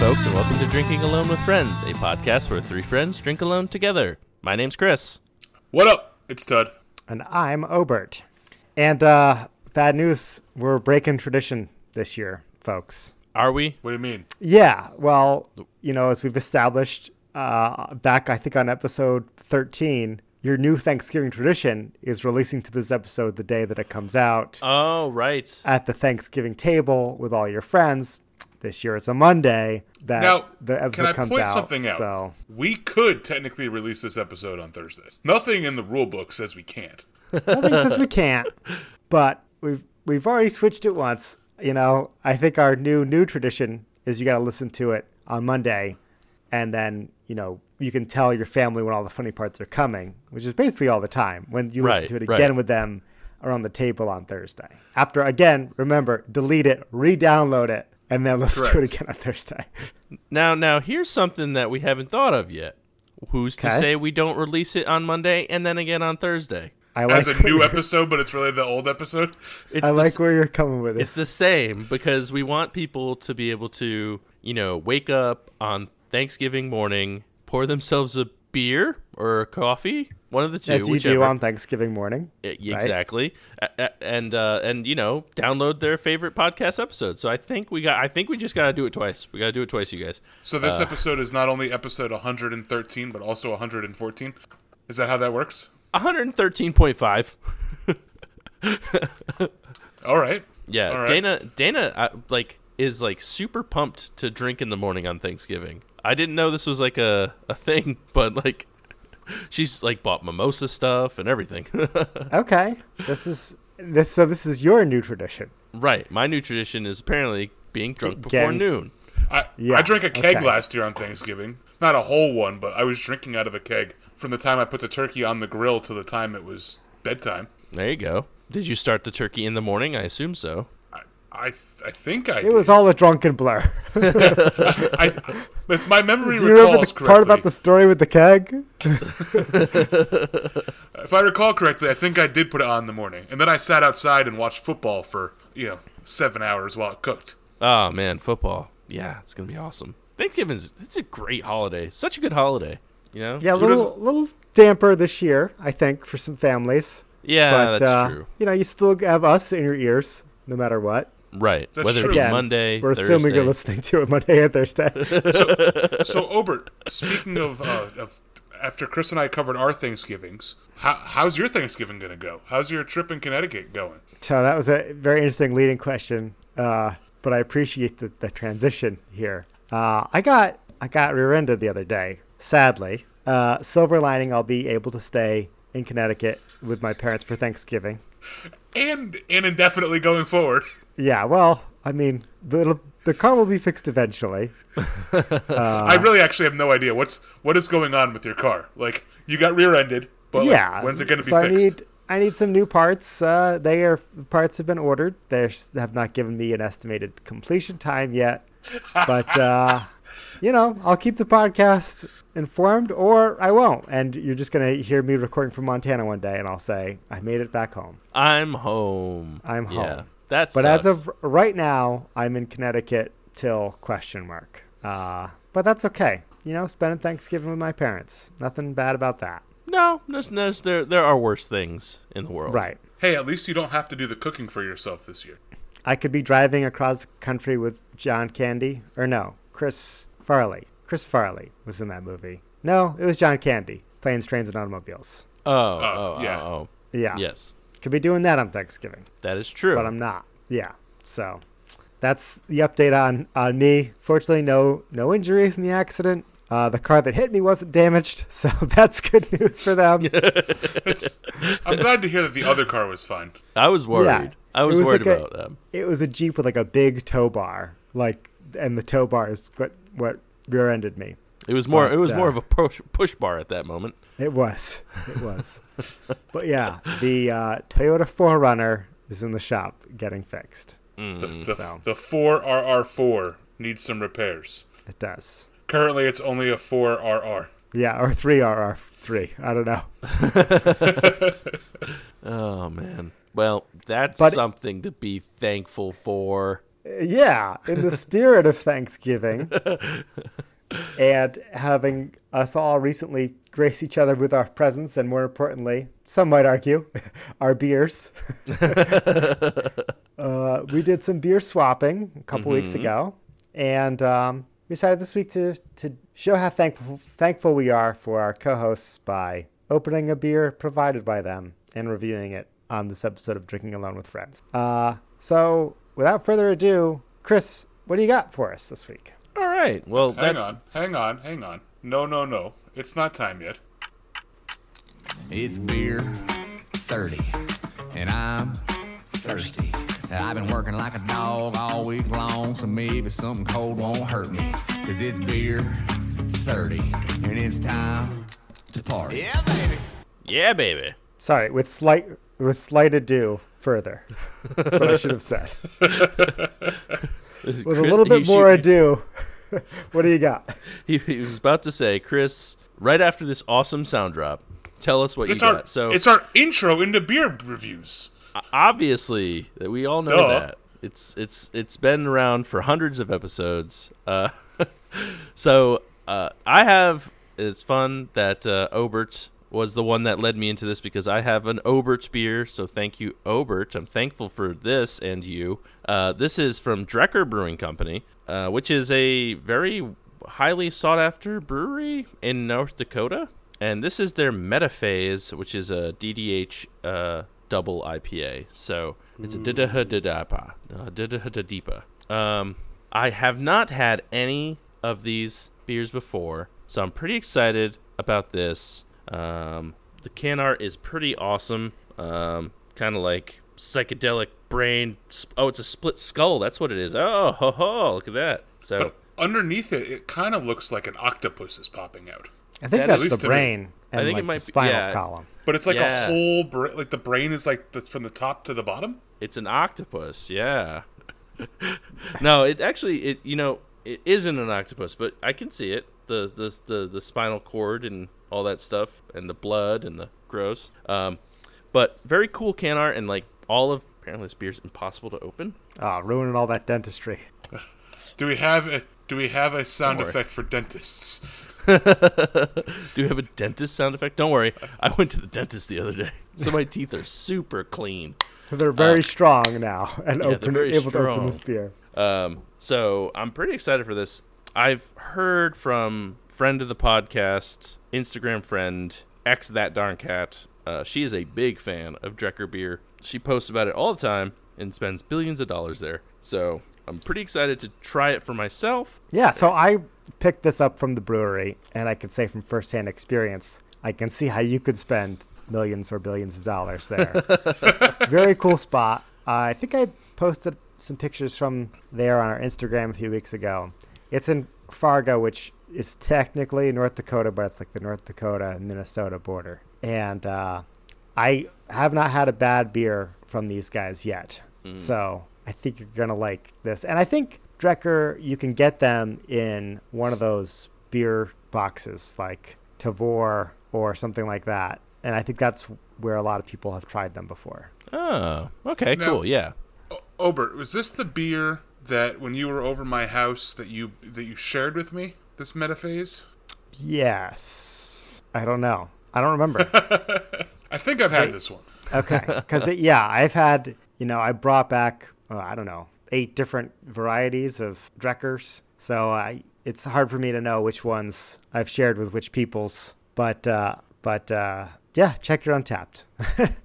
Hey, folks, and welcome to Drinking Alone with Friends, a podcast where three friends drink alone together. My name's Chris. What up? It's Tud. And I'm Obert. And uh, bad news, we're breaking tradition this year, folks. Are we? What do you mean? Yeah, well, you know, as we've established uh, back, I think, on episode 13, your new Thanksgiving tradition is releasing to this episode the day that it comes out Oh, right. at the Thanksgiving table with all your friends. This year it's a Monday that Now, the episode can I comes point out. something out? So We could technically release this episode on Thursday. Nothing in the rule book says we can't. nothing says we can't, but we've we've already switched it once. You know, I think our new new tradition is you got to listen to it on Monday, and then you know you can tell your family when all the funny parts are coming, which is basically all the time when you listen Right, to it right. again with them around the table on Thursday. After again, remember delete it, re-download it, and then listen do it again on Thursday. Now, now here's something that we haven't thought of yet. Who's to Okay. say we don't release it on Monday and then again on Thursday? I like As a new episode, but it's really the old episode. It's I like s- where you're coming with it. It's the same because we want people to be able to, you know, wake up on Thanksgiving morning, pour themselves a beer or a coffee, one of the two, As you whichever. do on Thanksgiving morning. Uh, Exactly, A- a- and uh, and you know, download their favorite podcast episode. So I think we got. I think we just got to do it twice. We got to do it twice, you guys. So this episode is not only episode 113, but also 114. Is that how that works? One hundred thirteen point five. All right. Yeah, All right. Dana. Dana, uh, like, is like super pumped to drink in the morning on Thanksgiving. I didn't know this was like a a thing, but like, she's like bought mimosa stuff and everything. Okay, this is this. So this is your new tradition. right. My new tradition is apparently being drunk before Again. noon. I, Yeah, I drank a keg okay. last year on Thanksgiving. Not a whole one, but I was drinking out of a keg from the time I put the turkey on the grill to the time it was bedtime. There you go. Did you start the turkey in the morning? I assume so. I, I, th- I think I It did. was all a drunken blur. I, if my memory Do you remember recalls the correctly, part about the story with the keg? if I recall correctly, I think I did put it on in the morning, and then I sat outside and watched football for you know seven hours while it cooked. Oh man, football. Yeah, it's gonna be awesome. Thanksgiving's it's a great holiday. Such a good holiday. You know? Yeah, a little, little damper this year, I think, for some families. Yeah, but that's uh, true. you know, you still have us in your ears, no matter what. Right. That's Whether true. it be Again, Monday, we're Thursday. assuming you're listening to it Monday and Thursday. So, Obert, speaking of, uh, of after Chris and I covered our Thanksgivings, how, how's your Thanksgiving gonna go? How's your trip in Connecticut going? so that was a very interesting leading question, uh, but I appreciate the, the transition here. Uh, I got I got rear-ended the other day. Sadly, uh, silver lining, I'll be able to stay in Connecticut with my parents for Thanksgiving. And and indefinitely going forward. Yeah, well, I mean, the the car will be fixed eventually. I really actually have no idea what's what is going on with your car. Like you got rear-ended, but like, yeah, when's it gonna be so fixed? I need I need some new parts. Uh, they are parts have been ordered. They have not given me an estimated completion time yet, but uh, you know, I'll keep the podcast informed, or I won't. And you're just gonna hear me recording from Montana one day, and I'll say I made it back home. I'm home. I'm home. Yeah. Home. That's But as of right now, I'm in Connecticut till question mark. Uh, but that's okay. You know, spending Thanksgiving with my parents. Nothing bad about that. no, there's, there's, there there are worse things in the world. Right. Hey, at least you don't have to do the cooking for yourself this year. I could be driving across the country with John Candy, or no, Chris Farley. Chris Farley was in that movie. No, it was John Candy. Planes, Trains, and Automobiles. Oh, oh, oh, yeah. oh. Yeah. Yes, Could be doing that on Thanksgiving, that is true. but I'm not. Yeah. So that's the update on, on me. Fortunately, no no injuries in the accident. Uh, the car that hit me wasn't damaged, so that's good news for them. I'm glad to hear that the other car was fine. I was worried. Yeah, I was, was worried like a- about them. It was a Jeep with like a big tow bar, like, and the tow bar is what what rear-ended me. It was more. but, it was uh, more of a push push bar at that moment. It was. It was. but yeah, the uh, Toyota 4Runner is in the shop getting fixed. The, Mm. the, So. the 4RR4 needs some repairs. It does. Currently, it's only a 4RR. Yeah, or 3RR3. I don't know. Oh man. Well, that's But- something to be thankful for. yeah, in the spirit of Thanksgiving and having us all recently grace each other with our presence and more importantly, some might argue, our beers. uh, we did some beer swapping a couple weeks ago and um, we decided this week to, to show how thankful, thankful we are for our co-hosts by opening a beer provided by them and reviewing it on this episode of Drinking Alone with Friends. Uh, so without further ado, Chris, what do you got for us this week? All right. Well, Hang that's on, hang on, hang on. No, no, no. It's not time yet. It's beer 30, and I'm thirsty. Uh, I've been working like a dog all week long, so maybe something cold won't hurt me. Cause it's beer 30, and it's time to party. Yeah, baby. yeah, baby. Sorry, with slight with slight ado further. That's what I should have said. With a little bit more ado. what do you got? He, he was about to say, Chris, right after this awesome sound drop, tell us what It's you our got. So it's our intro into beer reviews. obviously that we all know Duh. that it's it's it's been around for hundreds of episodes. Uh, so uh, I have. It's fun that uh, Obert was the one that led me into this because I have an Obert beer. So thank you, Obert. I'm thankful for this and you. Uh, this is from Drekker Brewing Company, uh, which is a very highly sought after brewery in North Dakota. And this is their Metaphase, which is a DDH uh, double IPA. So it's a Didahadidapa. Um, I have not had any of these beers before, so I'm pretty excited about this. Um, the can art is pretty awesome. Um, kind of like psychedelic brain. sp- Oh, it's a split skull. That's what it is. Oh, ho, ho, look at that. So But underneath it, it kind of looks like an octopus is popping out. I think That that's least the to me. brain and I think it might the be- spinal yeah. column. But it's like Yeah. a whole, bra- like the brain is like the, from the top to the bottom. It's an octopus, yeah. no, it actually it you know it isn't an octopus, but I can see it. The the the, the spinal cord and all that stuff, and the blood and the gross. Um, but very cool can art and like all of apparently this beer's impossible to open. Oh, ruining all that dentistry. Do we have a Do we have a sound effect for dentists? Do we have a dentist sound effect? Don't worry, I went to the dentist the other day, so my teeth are super clean. They're very strong now and yeah, they're open, very able to open this beer. Um, so I'm pretty excited for this. I've heard from friend of the podcast, Instagram friend, ex that darn cat. Uh, she is a big fan of Drekker beer. She posts about it all the time and spends billions of dollars there. So I'm pretty excited to try it for myself. Yeah, so I picked this up from the brewery, and I can say from firsthand experience, I can see how you could spend millions or billions of dollars there. Very cool spot. Uh, I think I posted some pictures from there on our Instagram a few weeks ago. It's in Fargo, which is technically North Dakota, but it's like the North Dakota and Minnesota border. And uh, I have not had a bad beer from these guys yet. So I think you're going to like this. And I think Drekker, you can get them in one of those beer boxes like Tavour or something like that. And I think that's where a lot of people have tried them before. Oh, okay, Now- cool. Yeah. O- Obert, was this the beer that when you were over my house that you that you shared with me? This metaphase? Yes. I don't know. I don't remember. I think I've had this one. Okay, because yeah, I've had you know I brought back uh, I don't know eight different varieties of Drekkers, so I it's hard for me to know which ones I've shared with which peoples. But uh, but uh, yeah, check your Untappd.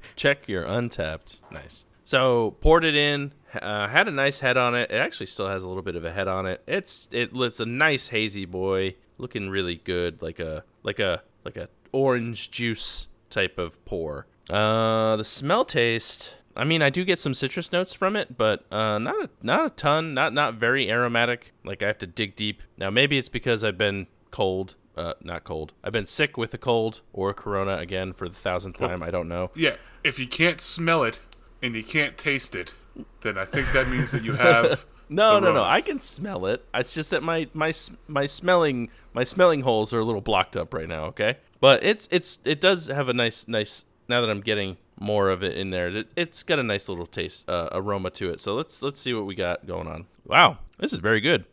Check your Untappd. Nice. So poured it in. Uh, had a nice head on it. It actually still has a little bit of a head on it. It's it, it's a nice hazy boy, looking really good, like a like a like a orange juice type of pour. Uh, the smell taste. I mean, I do get some citrus notes from it, but uh, not a, not a ton. Not not very aromatic. Like I have to dig deep. Now maybe it's because I've been cold. Uh, not cold. I've been sick with a cold or a corona again for the thousandth time. I don't know. Yeah, if you can't smell it and you can't taste it, then I think that means that you have. No, no, no. I can smell it. It's just that my my my smelling my smelling holes are a little blocked up right now. Okay, but it's it's it does have a nice nice. Now that I'm getting more of it in there. It, it's got a nice little taste uh, aroma to it. So let's let's see what we got going on. Wow, this is very good,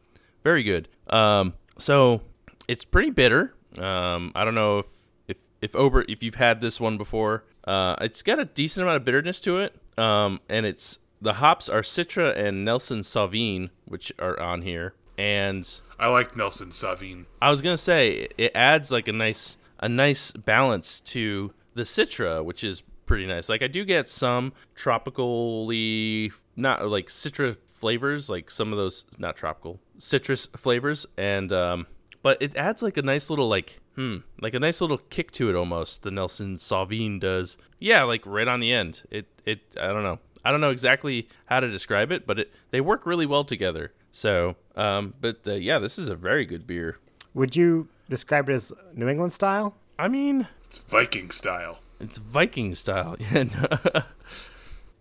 very good. Um, so it's pretty bitter. Um, I don't know if if if Ober if you've had this one before. Uh, it's got a decent amount of bitterness to it. Um, and it's the hops are Citra and Nelson Sauvin, which are on here. And I like Nelson Sauvin. I was gonna say it adds like a nice a nice balance to the Citra, which is pretty nice. Like I do get some tropically not like citra flavors, like some of those not tropical citrus flavors, and um, but it adds like a nice little like hmm like a nice little kick to it almost. The Nelson Sauvin does, yeah, like right on the end. It it I don't know. I don't know exactly how to describe it, but it they work really well together. So, um, but uh, yeah, this is a very good beer. Would you describe it as New England style? I mean, It's Viking style. It's Viking style. Yeah.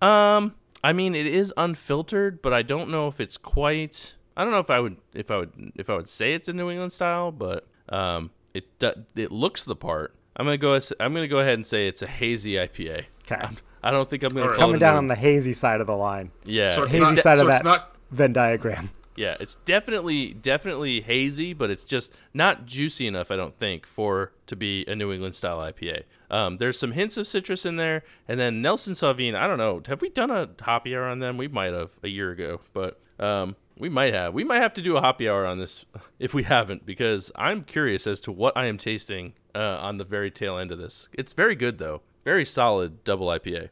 no. um, I mean, it is unfiltered, but I don't know if it's quite. I don't know if I would if I would if I would say it's a New England style, but um, it do- it looks the part. I'm gonna go. I'm gonna go ahead and say it's a hazy IPA. Okay. I'm, I don't think I'm gonna Alright. call Coming it down on the hazy side of the line. yeah. So it's Hazy not. side so of it's that. not. Venn diagram. Yeah, it's definitely definitely hazy, but it's just not juicy enough, I don't think, for to be a New England style IPA. Um, there's some hints of citrus in there, and then Nelson Sauvin. I don't know. Have we done a hoppy hour on them? We might have a year ago, but um, we might have. We might have to do a hoppy hour on this if we haven't, because I'm curious as to what I am tasting uh, on the very tail end of this. It's very good though, very solid double IPA.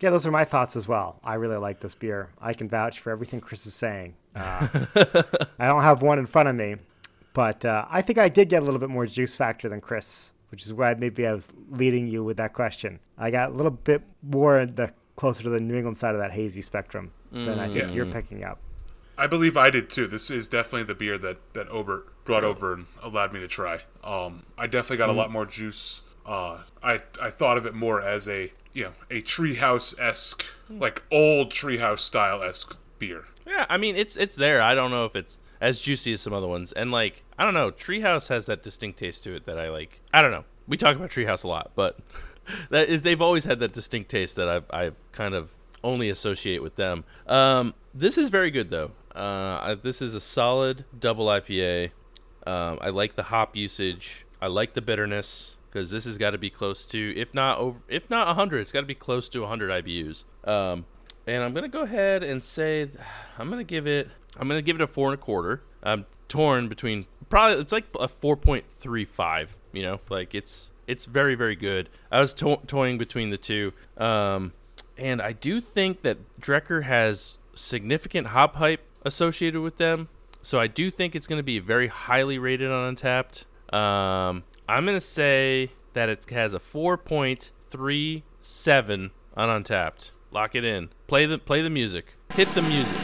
Yeah, those are my thoughts as well. I really like this beer. I can vouch for everything Chris is saying. Uh, I don't have one in front of me, but uh, I think I did get a little bit more juice factor than Chris, which is why maybe I was leading you with that question. I got a little bit more the closer to the New England side of that hazy spectrum than I think Yeah. you're picking up. I believe I did too. This is definitely the beer that that Obert brought over and allowed me to try. Um, I definitely got a lot more juice. Uh, I I thought of it more as a you know a treehouse esque like old treehouse style esque beer. Yeah, I mean it's it's there. I don't know if it's as juicy as some other ones. And like I don't know, Treehouse has that distinct taste to it that I like. I don't know. We talk about Treehouse a lot, but that is they've always had that distinct taste that I've I kind of only associate with them. Um, this is very good though. Uh, I, this is a solid double IPA. Um, I like the hop usage. I like the bitterness because this has got to be close to, if not over, if not 100, it's got to be close to 100 IBUs. Um, and I'm gonna go ahead and say, I'm gonna give it, I'm gonna give it a four and a quarter. I'm torn between probably it's like a 4.35. You know, like it's it's very very good. I was to- toying between the two. Um, and I do think that Drekker has significant hop hype associated with them. So I do think it's going to be very highly rated on Untappd. Um, I'm going to say that it has a 4.37 on Untappd. Lock it in. Play the play the music. Hit the music.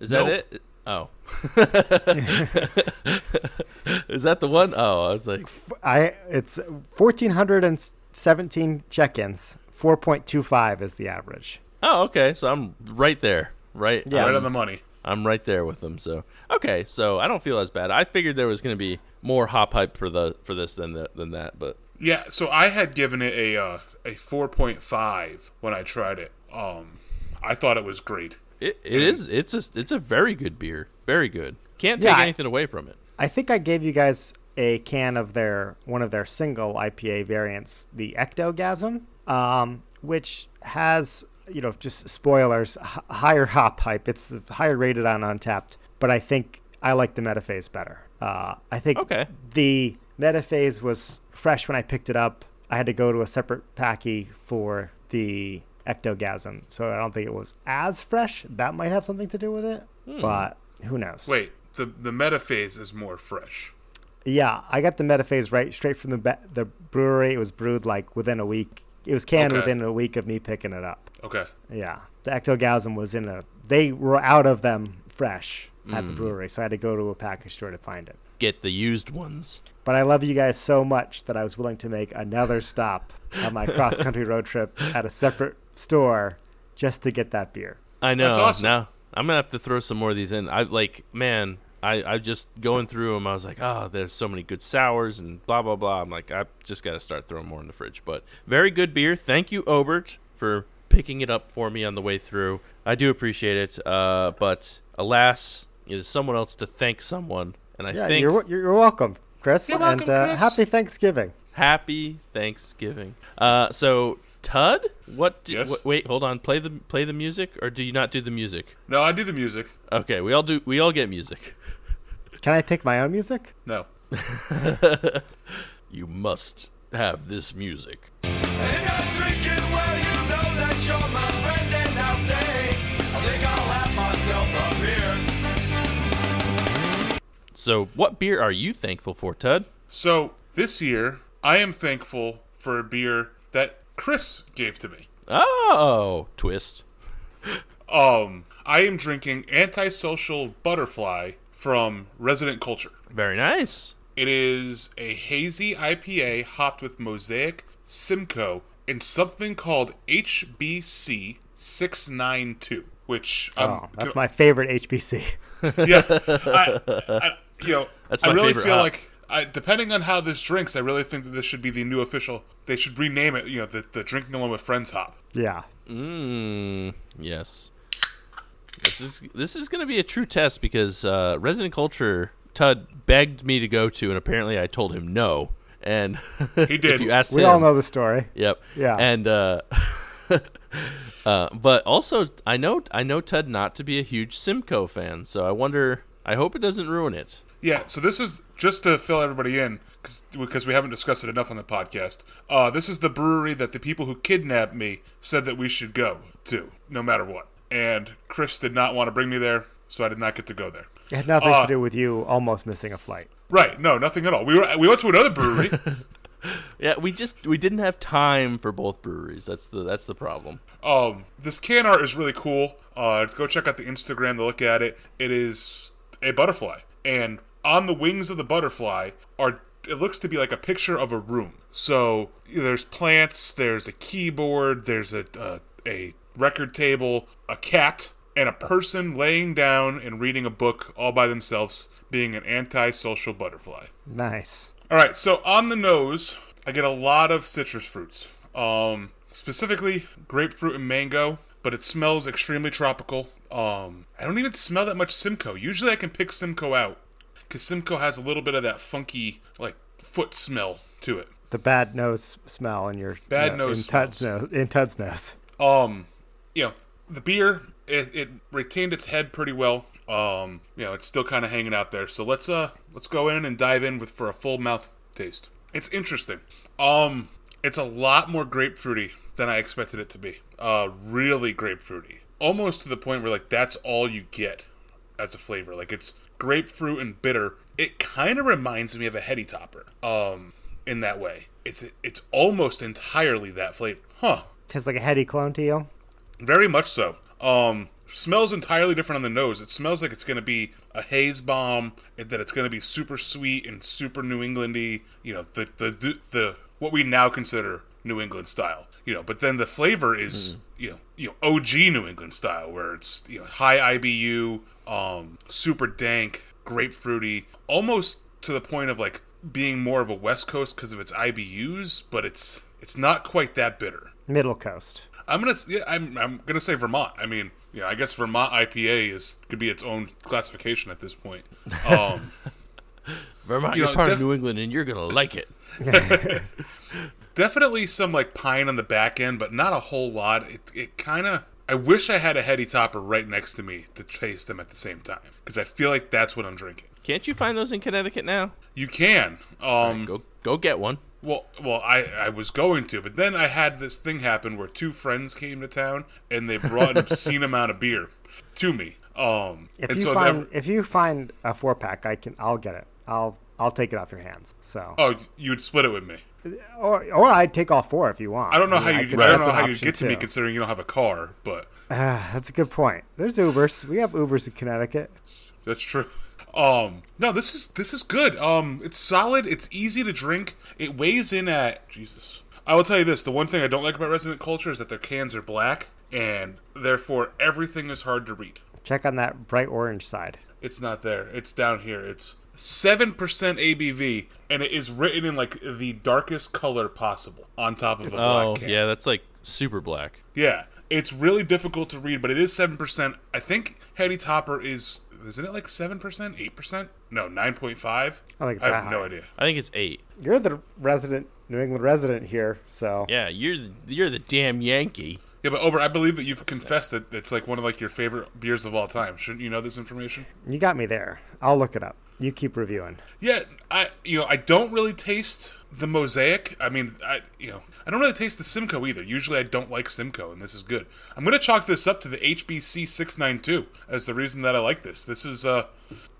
Is that Nope. it? Oh. Is that the one? Oh, I was like, I it's 1417 check-ins. 4.25 is the average. oh, okay. So I'm right there. Right. Yeah. Right on the money. I'm right there with them. So okay, so I don't feel as bad. I figured there was going to be more hop hype for the for this than the, than that, but Yeah, so I had given it a uh, a four point five when I tried it. Um, I thought it was great. it, it is it's a it's a very good beer, very good. Can't take Yeah, I- anything away from it. I think I gave you guys a can of their one of their single IPA variants, the Ectogasm, um, which has you know just spoilers, h- higher hop hype. It's higher rated on Untappd, but I think I like the Metaphase better. Uh, I think Okay. the Metaphase was fresh when I picked it up. I had to go to a separate packy for the Ectogasm, so I don't think it was as fresh. That might have something to do with it, but who knows? Wait, the the metaphase is more fresh. Yeah, I got the Metaphase right straight from the be- the brewery. It was brewed like within a week. It was canned Okay. within a week of me picking it up. Okay. Yeah, the Ectogasm was in a. They were out of them fresh at the mm. brewery, so I had to go to a package store to find it. Get the used ones. But I love you guys so much that I was willing to make another stop on my cross country road trip at a separate store just to get that beer. I know. That's awesome. Now I'm gonna have to throw some more of these in. I like, man, I I just going through them. I was like, oh, there's so many good sours and blah blah blah. I'm like, I just got to start throwing more in the fridge. But very good beer. Thank you, Obert, for picking it up for me on the way through. I do appreciate it. Uh, but alas, it is someone else to thank someone, and I Yeah, think you're you're you're welcome, Chris. You're welcome, and uh, Chris. happy Thanksgiving. happy Thanksgiving. Uh, so Tud, what? Do, Yes? wh- wait, hold on. Play the play the music, or do you not do the music? No, I do the music. Okay, we all do. We all get music. Can I pick my own music? No. You must have this music. So, what beer are you thankful for, Tud? So this year, I am thankful for a beer that Chris gave to me. Oh, twist. Um, I am drinking Antisocial Butterfly from Resident Culture. Very nice. It is a hazy IPA hopped with Mosaic, Simcoe, and something called HBC 692, which um, Oh, that's my favorite HBC. yeah, I, I, you know, That's I really favorite feel hop. like, I, depending on how this drinks, I really think that this should be the new official. They should rename it, you know, the, the drinking alone with friends hop. Yeah. Mmm. Yes. This is this is going to be a true test because uh, Resident Culture Tud begged me to go to, and apparently I told him no. And He did. if you asked We him, all know the story. Yep. Yeah. And uh, uh, but also I know I know Tud not to be a huge Simcoe fan, so I wonder. I hope it doesn't ruin it. Yeah, so this is just to fill everybody in cause, because we haven't discussed it enough on the podcast. Uh, this is the brewery that the people who kidnapped me said that we should go to, no matter what. And Chris did not want to bring me there, so I did not get to go there. It had nothing Uh, to do with you almost missing a flight. Right? No, nothing at all. We were we went to another brewery. Yeah, we just we didn't have time for both breweries. That's the that's the problem. Um, this can art is really cool. Uh, go check out the Instagram to look at it. It is a butterfly, and on the wings of the butterfly are it looks to be like a picture of a room. So there's plants, there's a keyboard, there's a a, a record table, a cat, and a person laying down and reading a book all by themselves, being an antisocial butterfly. Nice. All right, so on the nose, I get a lot of citrus fruits. Um, specifically grapefruit and mango, but it smells extremely tropical. Um, I don't even smell that much Simcoe. Usually I can pick Simcoe out because Simcoe has a little bit of that funky like foot smell to it. The bad nose smell in your Bad uh, nose in Tud's nose. In Tud's nose. Um, you know, the beer it, it retained its head pretty well. Um, you know, it's still kind of hanging out there. So let's uh let's go in and dive in with for a full mouth taste. It's interesting. Um, it's a lot more grapefruity than I expected it to be. Uh, really grapefruity, almost to the point where like that's all you get as a flavor. Like it's grapefruit and bitter. It kind of reminds me of a heady topper. Um, in that way, it's it's almost entirely that flavor. Huh. Tastes like a heady clone to you. Very much so. Um, smells entirely different on the nose. It smells like it's going to be a haze bomb, that it's going to be super sweet and super New Englandy. You know, the, the the the what we now consider New England style. You know, but then the flavor is you know you know OG New England style, where it's you know high IBU, um, super dank, grapefruity, almost to the point of like being more of a West Coast because of its IBUs, but it's it's not quite that bitter. Middle coast. I'm gonna yeah, I'm I'm gonna say Vermont. I mean, yeah, I guess Vermont IPA is could be its own classification at this point. Um, Vermont, You you're know, part def- of New England, and you're gonna like it. definitely some like pine on the back end, but not a whole lot. It it kind of. I wish I had a heady topper right next to me to taste them at the same time because I feel like that's what I'm drinking. Can't you find those in Connecticut now? You can. Um, Go go get one. Well, well, I, I was going to, but then I had this thing happen where two friends came to town and they brought an obscene amount of beer to me. Um, If and you so find never- if you find a four pack, I can I'll get it. I'll I'll take it off your hands. So oh, you would split it with me. Or or I'd take all four if you want. I don't know mean, how you. could- I don't know how you get to me considering you don't have a car, but Ah, that's a good point. There's Ubers. We have Ubers in Connecticut. that's true. Um, no, this is this is good. Um, it's solid. It's easy to drink. It weighs in at Jesus. I will tell you this: the one thing I don't like about Resident Culture is that their cans are black, and therefore everything is hard to read. Check on that bright orange side. It's not there. It's down here. It's seven percent ABV, and it is written in like the darkest color possible on top of a black Oh, can. yeah, that's like super black. Yeah, it's really difficult to read, but it is seven percent. I think Heady Topper is isn't it like seven percent, eight percent? No, nine point five. I think it's I that have no idea. I think it's eight. You're the resident New England resident here, so Yeah, you're the, you're the damn Yankee. Yeah, but Ober, I believe that you've confessed that it's like one of like your favorite beers of all time. Shouldn't you know this information? you got me there. I'll look it up. You keep reviewing. Yeah, I you know I don't really taste the mosaic. I mean, I you know I don't really taste the Simcoe either. Usually I don't like Simcoe, and this is good. I'm gonna chalk this up to the HBC 692 as the reason that I like this. This is uh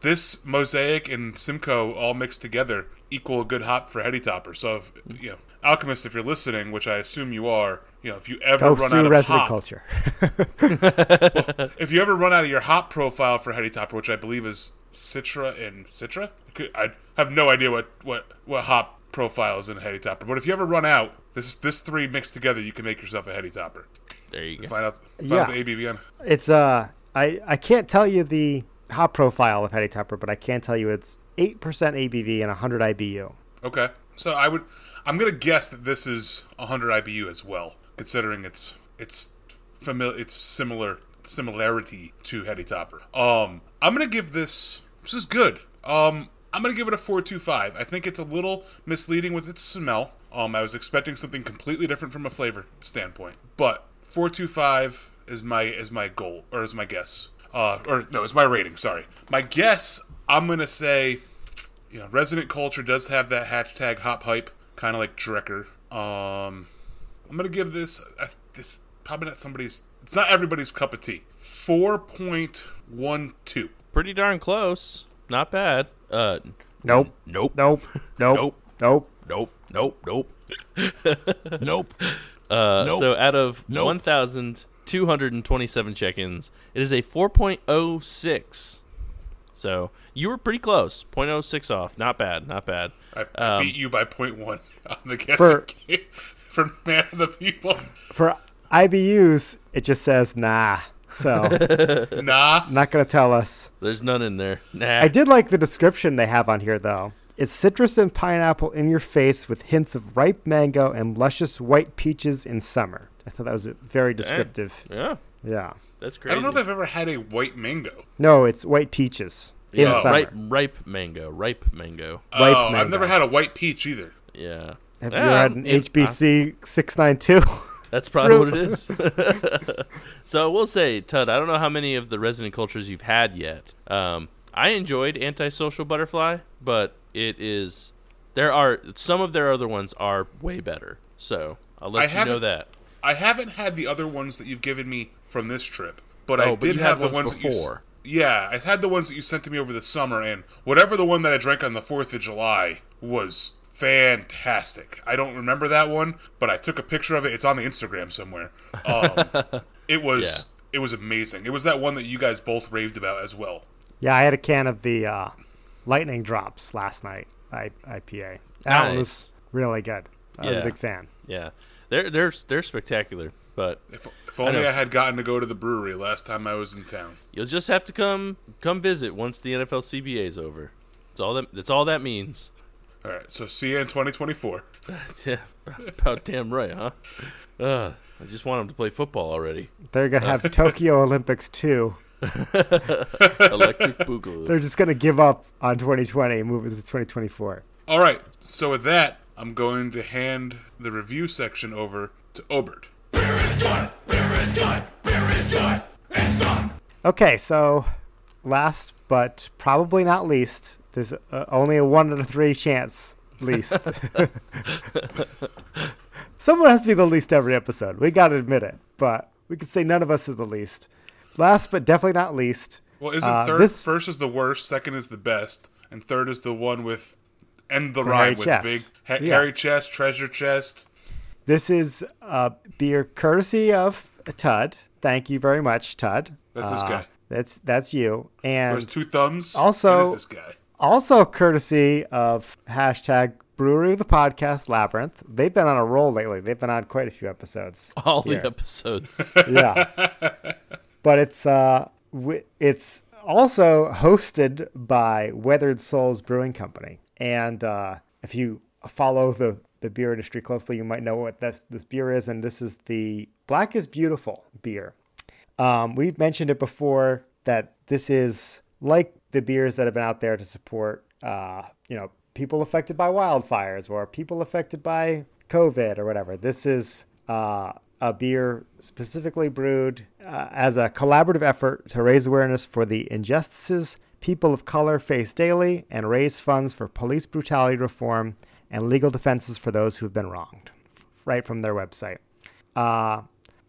this mosaic and Simcoe all mixed together equal a good hop for Heady Topper. So if, you know, Alchemist, if you're listening, which I assume you are, you know, if you ever Go run out of resident hop, culture. if you ever run out of your hop profile for Heady Topper, which I believe is Citra and Citra, I have no idea what what what hop profile is in Heady Topper. But if you ever run out, this this three mixed together, you can make yourself a Heady Topper. There you go. Find out, find Yeah. out the ABV on. It's uh, I I can't tell you the hop profile of Heady Topper, but I can tell you it's eight percent ABV and hundred IBU. Okay, so I would, I'm gonna guess that this is 100 IBU as well, considering it's it's familiar, it's similar similarity to Heady Topper. Um, I'm gonna give this. This is good. Um, I'm gonna give it a 4.25. I think it's a little misleading with its smell. Um, I was expecting something completely different from a flavor standpoint, but 4.25 is my is my goal or is my guess. Uh, or no, is my rating. Sorry, my guess. I'm gonna say you know, Resident Culture does have that hashtag hop hype, kind of like Drekker. Um, I'm gonna give this uh, this probably not somebody's. It's not everybody's cup of tea. Four point one two. Pretty darn close. Not bad. Uh, Nope. nope. Nope. Nope. Nope. Nope. Nope. Nope. Nope. Uh, Nope. So out of Nope. 1,227 check-ins, it is a 4.06. So you were pretty close. 0.06 off. Not bad. Not bad. I, I Um, beat you by point one on the guessing For- game for man of the people. For IBUs, it just says nah. So Nah, not gonna tell us. There's none in there. Nah. I did like the description they have on here though. It's citrus and pineapple in your face with hints of ripe mango and luscious white peaches in summer. I thought that was very descriptive. Yeah. Yeah. That's crazy. I don't know if I've ever had a white mango. No, it's white peaches in Yeah, summer. ripe, ripe mango. Ripe mango. Ripe oh, I've never had a white peach either. Yeah. Have you Yeah, ever had an it- HBC six nine two? That's probably what it is. so I will say, Tud, I don't know how many of the resident cultures you've had yet. Um, I enjoyed Antisocial Butterfly, but it is there are some of their other ones are way better. So I'll let I you know that. I haven't had the other ones that you've given me from this trip, but I Oh, but did you have the ones ones that you. before. Yeah, I had the ones that you sent to me over the summer, and whatever the one that I drank on the Fourth of July was fantastic. I don't remember that one, but I took a picture of it. It's on the Instagram somewhere. Um, it was it was amazing. It was that one that you guys both raved about as well. Yeah, I had a can of the uh, lightning drops last night. I, IPA. That one was really good. I was a big fan. Yeah, they're they're they're spectacular. But If, if only know. I, had gotten to go to the brewery last time I was in town. you'll just have to come come visit once the NFL CBA is over. That's all that that's all that means. All right, so see you in 2024. Yeah, that's about damn right, huh? Uh, I just want them to play football already. They're gonna have Tokyo Olympics too. Electric Boogaloo. They're just gonna give up on 2020 and move it to 2024. All right, so with that, I'm going to hand the review section over to Obert. Okay, so last but probably not least, there's uh, only a one out of three chance least. Someone has to be the least every episode. We gotta admit it, but we could say none of us are the least. Last but definitely not least, Well, isn't Uh, third this- first is the worst, second is the best, and third is the one with end the, The rhyme with chest. big ha- Yeah. hairy chest, treasure chest. This is a beer courtesy of Tud. Thank you very much, Tud. That's this Uh, guy. That's that's you, and There's two thumbs. also- this guy. Also, courtesy of hashtag Brewery of the Podcast Labyrinth. They've been on a roll lately. They've been on quite a few episodes. all here. the episodes. Yeah. but it's uh, wi- it's also hosted by Weathered Souls Brewing Company. And uh, if you follow the, the beer industry closely, you might know what this, this beer is. And this is the Black is Beautiful beer. Um, we've mentioned it before that this is like the beers that have been out there to support, uh, you know, people affected by wildfires or people affected by COVID or whatever. This is uh, a beer specifically brewed uh, as a collaborative effort to raise awareness for the injustices people of color face daily and raise funds for police brutality reform and legal defenses for those who have been wronged. Right from their website. Uh,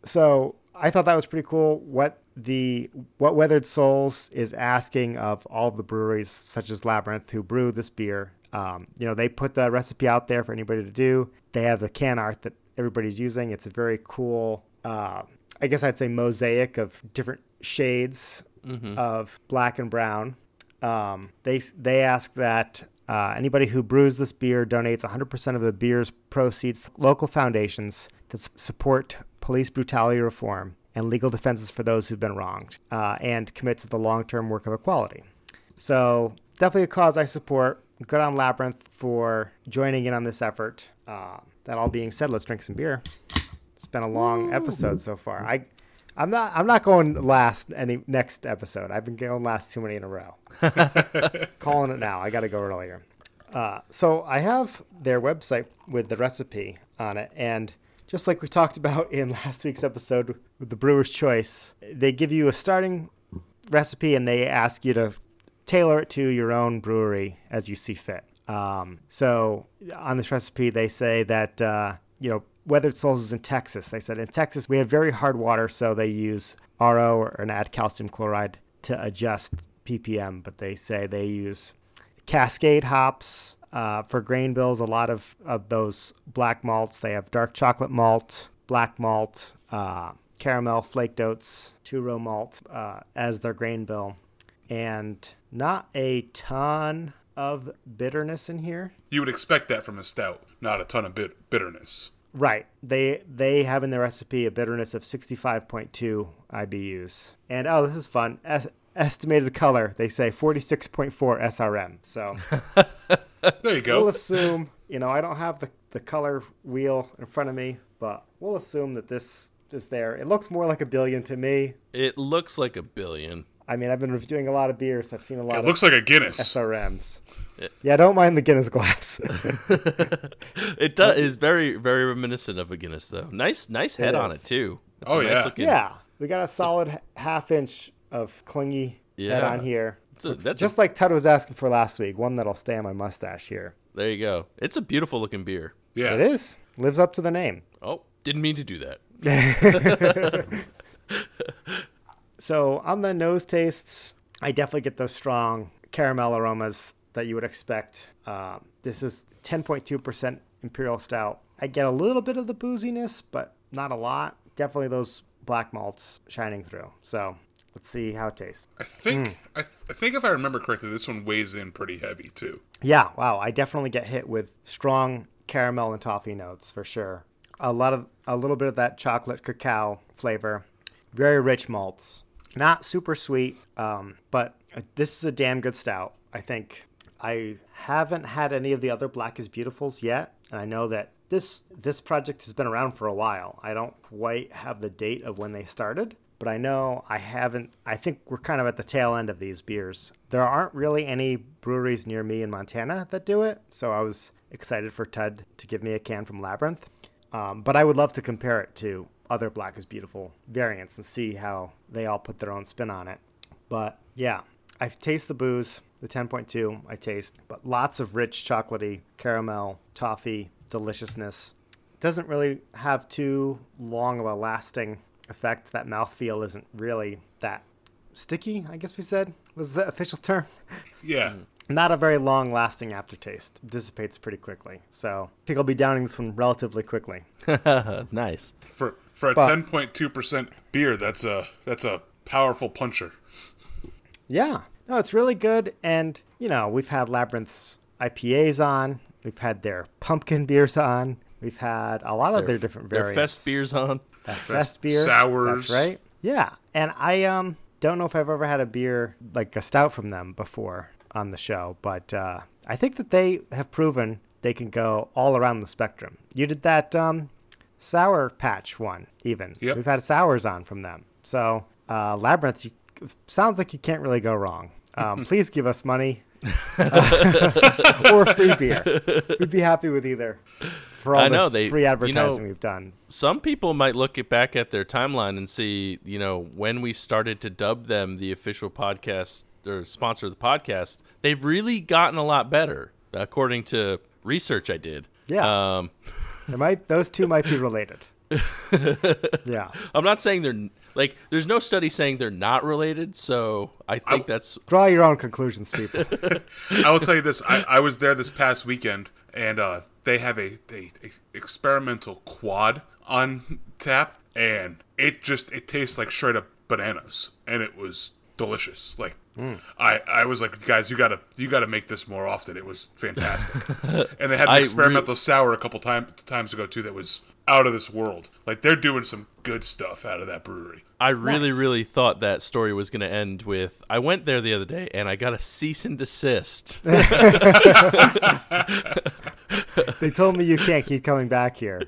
so I thought that was pretty cool. What the what Weathered Souls is asking of all the breweries, such as Labyrinth, who brew this beer. Um, you know, they put the recipe out there for anybody to do. They have the can art that everybody's using. It's a very cool, uh, I guess I'd say, mosaic of different shades of black and brown. Um, they they ask that uh, anybody who brews this beer donates 100% of the beer's proceeds to local foundations that support police brutality reform and legal defenses for those who've been wronged, uh, and commit to the long-term work of equality. So definitely a cause I support. Good on Labyrinth for joining in on this effort. Uh, that all being said, let's drink some beer. It's been a long episode so far. I, I'm not. I'm not going last any next episode. I've been going last too many in a row. Calling it now. I got to go earlier. Uh, so I have their website with the recipe on it, and just like we talked about in last week's episode with the brewer's choice, they give you a starting recipe and they ask you to tailor it to your own brewery as you see fit. Um, so on this recipe, they say that uh, you know Weathered Souls is in Texas. They said in Texas we have very hard water, so they use RO or an add calcium chloride to adjust ppm. But they say they use Cascade hops uh, for grain bills. A lot of, of those black malts. They have dark chocolate malt, black malt, uh, caramel, flaked oats, two row malt uh, as their grain bill, and not a ton of bitterness in here. You would expect that from a stout, not a ton of bit- bitterness. Right. They they have in their recipe a bitterness of 65.2 IBUs. And oh, this is fun. Es- estimated color, they say 46.4 SRM. So There you go. we'll assume, you know, I don't have the, the color wheel in front of me, but we'll assume that this is there. It looks more like a billion to me. It looks like a billion. I mean, I've been reviewing a lot of beers. I've seen a lot It of looks like a Guinness. SRMs. Yeah, don't mind the Guinness glass. It does is very very reminiscent of a Guinness though. Nice nice head on it too. It's Oh, a nice yeah. looking- yeah, we got a solid half inch of clingy head on here. It's a- Looks that's a- just like Ted was asking for last week. One that'll stay on my mustache here. There you go. It's a beautiful looking beer. Yeah. It is lives up to the name. Oh, didn't mean to do that. So on the nose tastes, I definitely get those strong caramel aromas that you would expect. Um, this is 10.2% imperial stout. I get a little bit of the booziness, but not a lot. Definitely those black malts shining through. So let's see how it tastes. I think Hmm. I, th- I think if I remember correctly, this one weighs in pretty heavy too. Yeah, wow. I definitely get hit with strong caramel and toffee notes for sure. A lot of a little bit of that chocolate cacao flavor. Very rich malts. Not super sweet, um, but this is a damn good stout. I think I haven't had any of the other Black is Beautifuls yet, and I know that this this project has been around for a while. I don't quite have the date of when they started, but I know I haven't. I think we're kind of at the tail end of these beers. There aren't really any breweries near me in Montana that do it, so I was excited for Ted to give me a can from Labyrinth. Um, but I would love to compare it to other Black is Beautiful variants and see how they all put their own spin on it. But yeah, I taste the booze, the 10.2 I taste, but lots of rich chocolatey caramel, toffee, deliciousness. Doesn't really have too long of a lasting effect. That mouthfeel isn't really that sticky, I guess we said was the official term. Yeah. Mm-hmm. Not a very long lasting aftertaste. Dissipates pretty quickly. So I think I'll be downing this one relatively quickly. nice. For for a ten point two percent beer, that's a that's a powerful puncher. Yeah. No, it's really good. And, you know, we've had Labyrinth's IPAs on. We've had their pumpkin beers on. We've had a lot of their, different Their variants. fest beers on. That fest beer. Sours. That's right. Yeah. And I um don't know if I've ever had a beer like a stout from them before on the show, but uh, I think that they have proven they can go all around the spectrum. You did that um, sour patch one, even. Yep. We've had sours on from them. So uh, Labyrinth you, sounds like you can't really go wrong. Um, please give us money or free beer. We'd be happy with either for all I know, this they- free you know- advertising we've done. Some people might look it back at their timeline and see, you know, when we started to dub them the official podcast or sponsor of the podcast, they've really gotten a lot better, according to research I did. Yeah. Um, They might those two might be related. yeah. I'm not saying they're like. There's no study saying they're not related, so I think that's Draw your own conclusions, people. I will tell you this: I, I was there this past weekend, and uh, they have a, a, a experimental quad on tap, and it just it tastes like straight up bananas, and it was delicious. Like hmm. I, I was like, guys, you gotta you gotta make this more often. It was fantastic, and they had an I re- experimental sour a couple time, times ago too that was out of this world. Like they're doing some good stuff out of that brewery. I really, Nice. really thought that story was going to end with I went there the other day and I got a cease and desist. they told me you can't keep coming back here.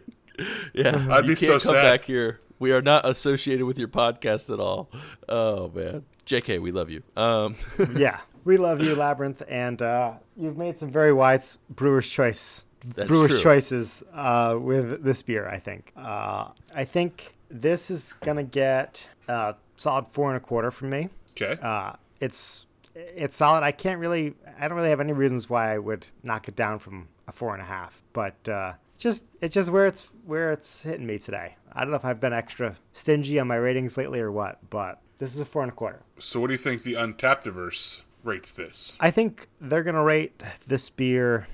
yeah, I'd you be can't so come sad. back here. We are not associated with your podcast at all. Oh man, Jk, we love you. Um, Yeah. We love you, Labyrinth, and uh, you've made some very wise brewer's choice That's brewer's true. choices uh, with this beer. I think. Uh, I think this is gonna get uh, solid four and a quarter from me. Okay, Uh, it's it's solid. I can't really. I don't really have any reasons why I would knock it down from a four and a half. But uh, just it's just where it's where it's hitting me today. I don't know if I've been extra stingy on my ratings lately or what, but this is a four and a quarter. so what do you think the Untappdiverse rates this? I think they're gonna rate this beer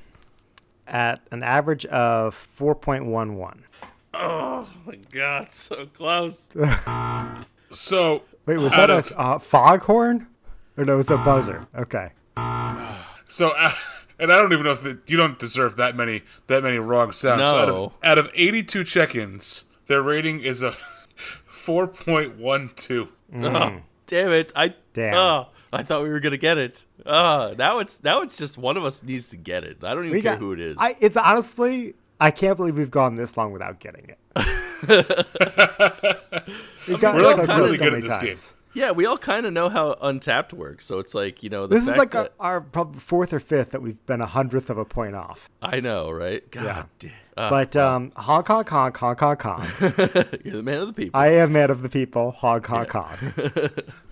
at an average of four point one one. oh my god, so close. So Wait, was that of- a uh, foghorn? Or no, it was a buzzer. Okay. So, uh, and I don't even know if the, you don't deserve that many that many wrong sounds. So out, No. of, out of 82 check-ins, their rating is a 4.12. Mm. Oh, damn it! I Damn. Oh, I thought we were gonna get it. Oh, now it's now it's just one of us needs to get it. I don't even We care got who it is. I, it's honestly, I can't believe we've gone this long without getting it. We've gotten We're, like, so close really so good many at this times. Yeah, we all kind of know how Untappd works, so it's like you know the This is like that, a, our probably fourth or fifth that we've been a hundredth of a point off. I know, right? God, Yeah. damn. Uh, But um, honk, honk, honk, honk, honk, honk. you're the man of the people. I am man of the people. Honk, honk, honk.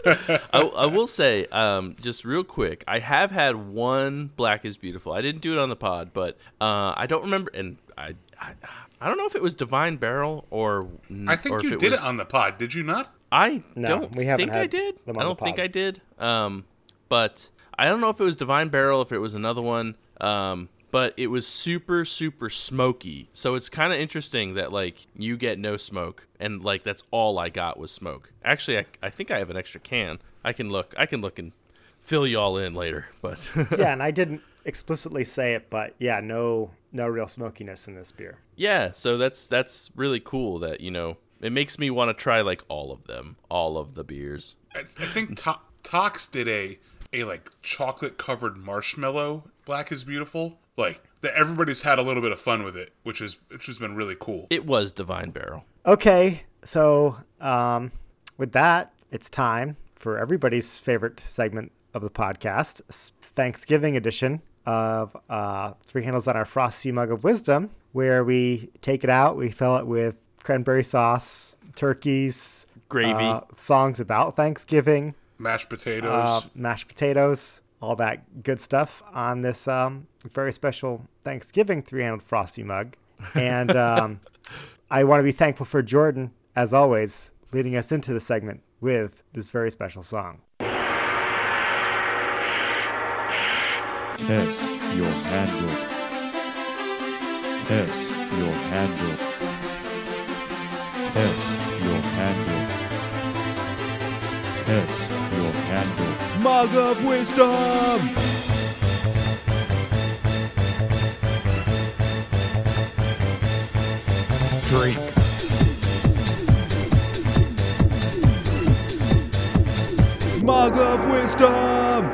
I, I will say, um, just real quick, I have had one Black is Beautiful. I didn't do it on the pod, but uh, I don't remember, and I, I, I don't know if it was Divine Barrel or I think or if you did was, it on the pod, did you not? I No, don't we haven't think I did. I don't think. I did. Um, but I don't know if it was Divine Barrel, if it was another one. Um, but it was super super smoky. So it's kind of interesting that like you get no smoke, and like that's all I got was smoke. Actually, I, I think I have an extra can. I can look. I can look and fill you all in later. But yeah, and I didn't explicitly say it, but yeah, no, no real smokiness in this beer. yeah, so that's that's really cool. That you know it makes me want to try like all of them, all of the beers. I, I think to- Tox did a a like chocolate covered marshmallow Black is Beautiful. Like that everybody's had a little bit of fun with it, which is which has been really cool. It was Divine Barrel. Okay, so um, with that, it's time for everybody's favorite segment of the podcast, Thanksgiving edition of uh, Three Handles on Our Frosty Mug of Wisdom, where we take it out, we fill it with cranberry sauce, turkeys, Gravy. uh, songs about Thanksgiving, Mashed uh, potatoes. mashed potatoes, all that good stuff on this um, very special Thanksgiving three handled frosty mug. And um, I want to be thankful for Jordan, as always, leading us into the segment with this very special song. Test your handle. Test your handle. Test your handle. Test your handle. Mug of wisdom! Drink. Mug of Wisdom.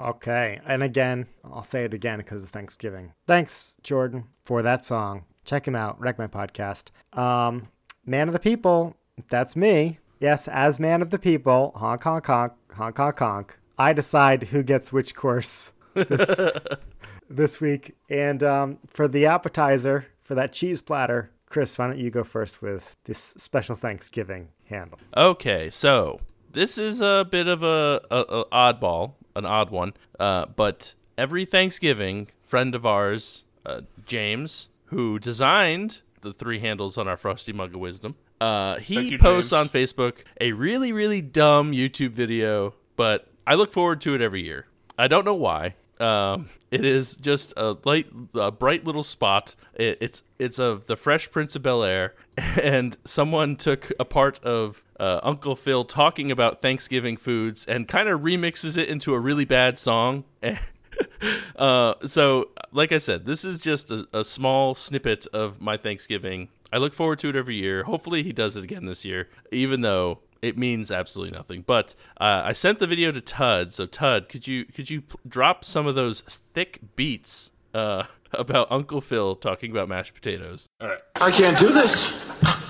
Okay. And again, I'll say it again because it's Thanksgiving. Thanks, Jordan, for that song. Check him out. Wreck My Podcast. Um, man of the People. That's me. Yes, as man of the people, honk, honk, honk, honk, honk, honk. I decide who gets which course this, this week. And um, for the appetizer, for that cheese platter, Chris, why don't you go first with this special Thanksgiving handle? Okay, so this is a bit of a, a, a oddball, an odd one. Uh, but every Thanksgiving, friend of ours, uh, James, who designed the three handles on our Frosty Mug of Wisdom, uh, he you, posts James. on Facebook a really, really dumb YouTube video, but I look forward to it every year. I don't know why. Um, it is just a light, a bright little spot. It, it's it's of the Fresh Prince of Bel Air, and someone took a part of uh, Uncle Phil talking about Thanksgiving foods and kind of remixes it into a really bad song. uh, so, like I said, this is just a, a small snippet of my Thanksgiving. I look forward to it every year. Hopefully, he does it again this year, even though it means absolutely nothing. But uh, I sent the video to Tud. So, Tud, could you could you drop some of those thick beats uh, about Uncle Phil talking about mashed potatoes? All right. I can't do this.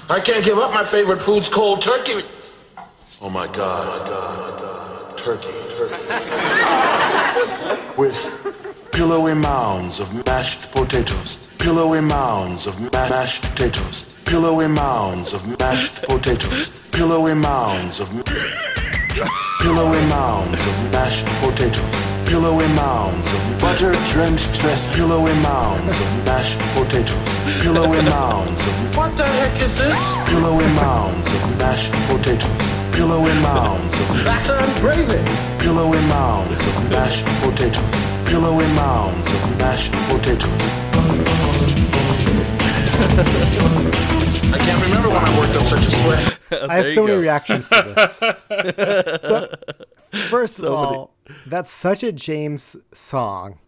I can't give up my favorite food's cold turkey. Oh my God. Turkey, turkey. With pillowy mounds of mashed potatoes. Pillowy mounds of ma- mashed potatoes. Pillowy mounds of mashed potatoes. Pillowy mounds of pillowy mounds of mashed potatoes. Pillowy mounds of butter drenched dress. Pillowy mounds of mashed potatoes. Pillowy mounds of what the heck is this? Pillowy mounds of mashed potatoes. Pillowy mounds of batter and gravy. Pillowy mounds of mashed potatoes. Pillowy mounds of mashed potatoes. I can't remember when I worked up such a sweat. I have so you many reactions to this. so, first of all, that's such a James song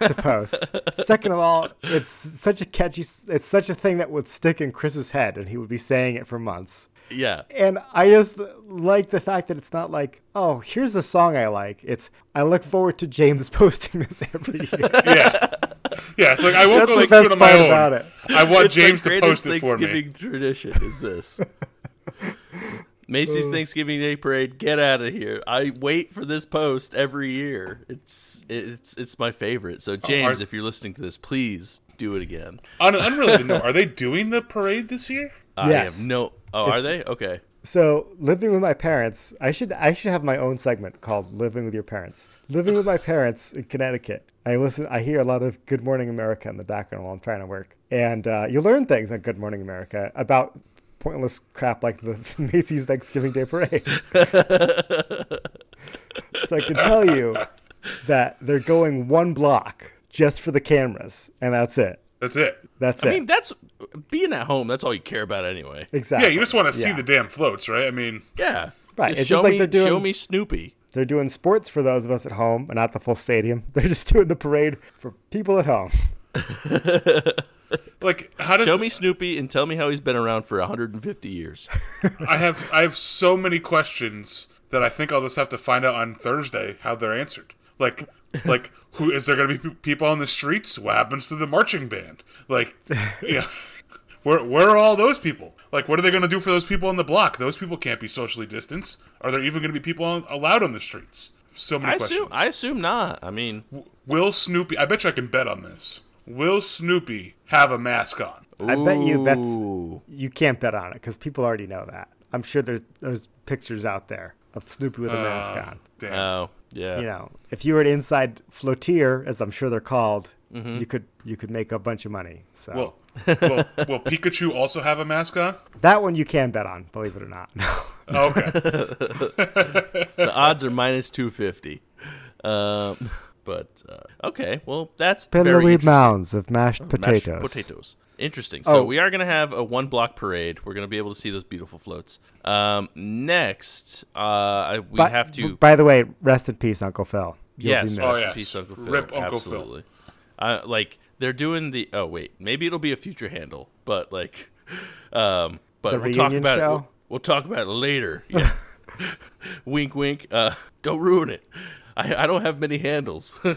to post. Second of all, it's such a catchy. It's such a thing that would stick in Chris's head, and he would be saying it for months. Yeah. And I just like the fact that it's not like, oh, here's a song I like. It's I look forward to James posting this every year. Yeah. Yeah, it's like I won't That's go the listen to it on my own. about it. I want It's James to post it for Thanksgiving me. tradition is this. Macy's oh. Thanksgiving Day Parade, get out of here! I wait for this post every year. It's it's it's my favorite. So James, are- if you're listening to this, please do it again. On an unrelated note, are they doing the parade this year? I Yes. have no. Oh, are they? Okay. So living with my parents, I should I should have my own segment called "Living with Your Parents." Living with my parents in Connecticut, I listen. I hear a lot of "Good Morning America" in the background while I'm trying to work, and uh, you learn things on "Good Morning America" about pointless crap like the Macy's Thanksgiving Day Parade. so I can tell you that they're going one block just for the cameras, and that's it. That's it. That's I it. I mean, that's being at home. That's all you care about anyway. exactly. Yeah, you just want to see the damn floats, right? I mean, Yeah. Right, Just it's just like me, they're doing- show me Snoopy. They're doing sports for those of us at home and not the full stadium. They're just doing the parade for people at home. like how does Show me Snoopy and tell me how he's been around for 150 years. I have I have so many questions that I think I'll just have to find out on Thursday how they're answered. Like like who is there going to be people on the streets? What happens to the marching band? Like yeah. Where, where are all those people? Like, what are they going to do for those people on the block? Those people can't be socially distanced. Are there even going to be people on, allowed on the streets? So many I questions. assume, I assume not. I mean, Will Snoopy? I bet you I can bet on this. Will Snoopy have a mask on? I bet you that's you can't bet on it because people already know that. I'm sure there's there's pictures out there of Snoopy with a mask Uh, on. Damn. Oh, yeah. You know, if you were an inside flotier, as I'm sure they're called, you could you could make a bunch of money. So Will, will, will Pikachu also have a mask on? that one you can bet on, believe it or not. Oh, okay. the odds are minus 250. Um, but uh, okay, well that's very Pillowy interesting. mounds of mashed Mashed potatoes. Potatoes. Interesting. So Oh. we are going to have a one block parade. We're going to be able to see those beautiful floats. Um, next, uh, we By, have to. By the way, rest in peace, Uncle Phil. You'll yes, be Oh, missed. yes. peace, Uncle Phil. Rip Uncle Phil. Absolutely. Uh, like they're doing the. Oh wait, maybe it'll be a future handle, but like, um, but The we'll talk reunion about it. We'll, we'll talk about it later. Yeah. wink, wink. Uh, don't ruin it. I, I don't have many handles. uh,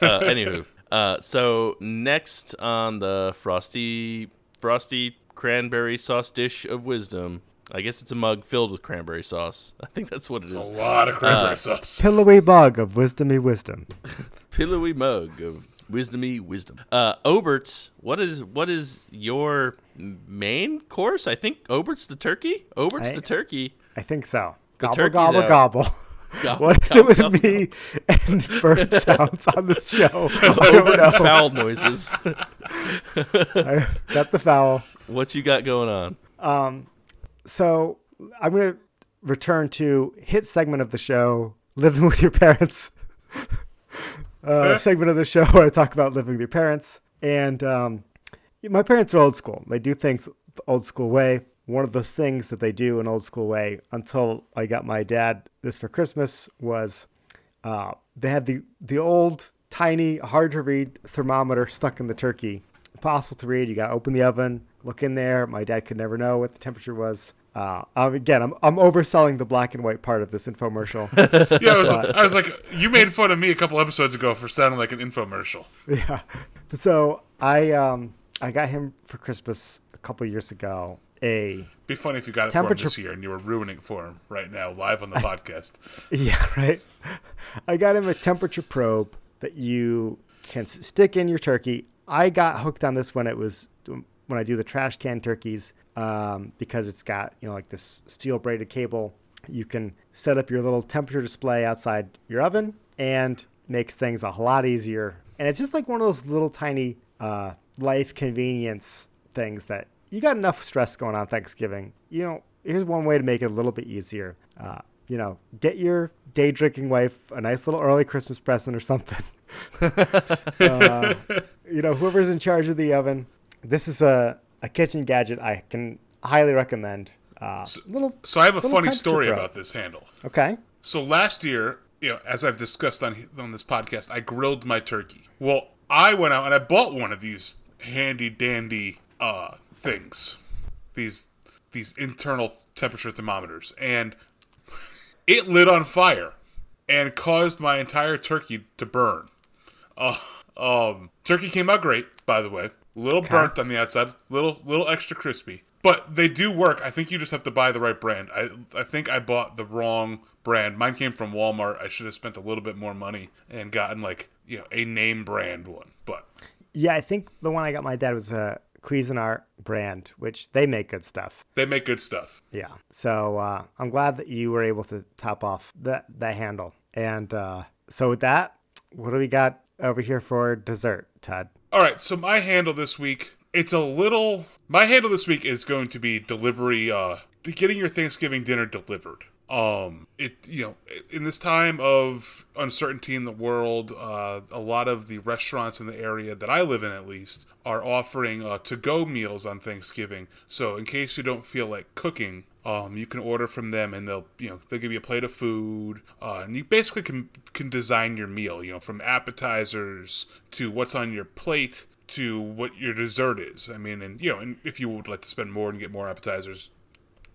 anywho, uh, so next on the frosty frosty cranberry sauce dish of wisdom. I guess it's a mug filled with cranberry sauce. I think that's what it A is. lot of cranberry Uh, sauce. Pillowy mug of wisdomy wisdom. Pillowy mug of wisdomy wisdom. Uh, Obert, what is what is your main course? I think Obert's the turkey. Obert's I- the turkey. I think so. Gobble gobble out. gobble. Gobble, What is gobble, it with gobble, me and bird sounds on this show? I don't know. foul noises. I got the foul. what you got going on? So I'm going to return to hit segment of the show, living with your parents. uh, segment of the show where I talk about living with your parents. And um, my parents are old school. They do things the old school way. One of those things that they do an old school way until I got my dad this for Christmas was uh, they had the the old tiny hard to read thermometer stuck in the turkey. Impossible to read. You got to open the oven look in there. My dad could never know what the temperature was. Uh, again I'm, I'm overselling the black and white part of this infomercial. Yeah, I was, I was like, you made fun of me a couple episodes ago for sounding like an infomercial. yeah. So i um i got him for christmas a couple years ago a Be funny if you got it for him this year and you were ruining it for him right now, live on the podcast. Yeah, right. I got him a temperature probe that you can stick in your turkey. I got hooked on this when it was when I do the trash can turkeys um, because it's got you know like this steel braided cable. You can set up your little temperature display outside your oven and makes things a lot easier. And it's just like one of those little tiny uh, life convenience things that you got enough stress going on Thanksgiving. You know, here's one way to make it a little bit easier. Uh, you know, get your day drinking wife a nice little early Christmas present or something. uh, you know, whoever's in charge of the oven. This is a, a kitchen gadget I can highly recommend. Uh, little, So I have a funny story about this handle. Okay. So last year, you know, as I've discussed on on this podcast, I grilled my turkey. Well, I went out and I bought one of these handy dandy uh things. These these internal temperature thermometers and it lit on fire and caused my entire turkey to burn. Uh, um turkey came out great, by the way. Little burnt on the outside, little little extra crispy. But they do work. I think you just have to buy the right brand. I I think I bought the wrong brand. Mine came from Walmart. I should have spent a little bit more money and gotten like, you know, a name brand one. But Yeah, I think the one I got my dad was a Cuisinart brand, which they make good stuff. they make good stuff. Yeah. So uh, I'm glad that you were able to top off that that handle. And uh, so with that, what do we got over here for dessert, Todd? All right, so my handle this week, it's a little my handle this week is going to be delivery uh getting your Thanksgiving dinner delivered. Um it you know, in this time of uncertainty in the world, uh a lot of the restaurants in the area that I live in at least are offering uh to-go meals on Thanksgiving. So in case you don't feel like cooking, um, you can order from them, and they'll, you know, they'll give you a plate of food, uh, and you basically can can design your meal, you know, from appetizers to what's on your plate to what your dessert is. I mean, and you know, and if you would like to spend more and get more appetizers,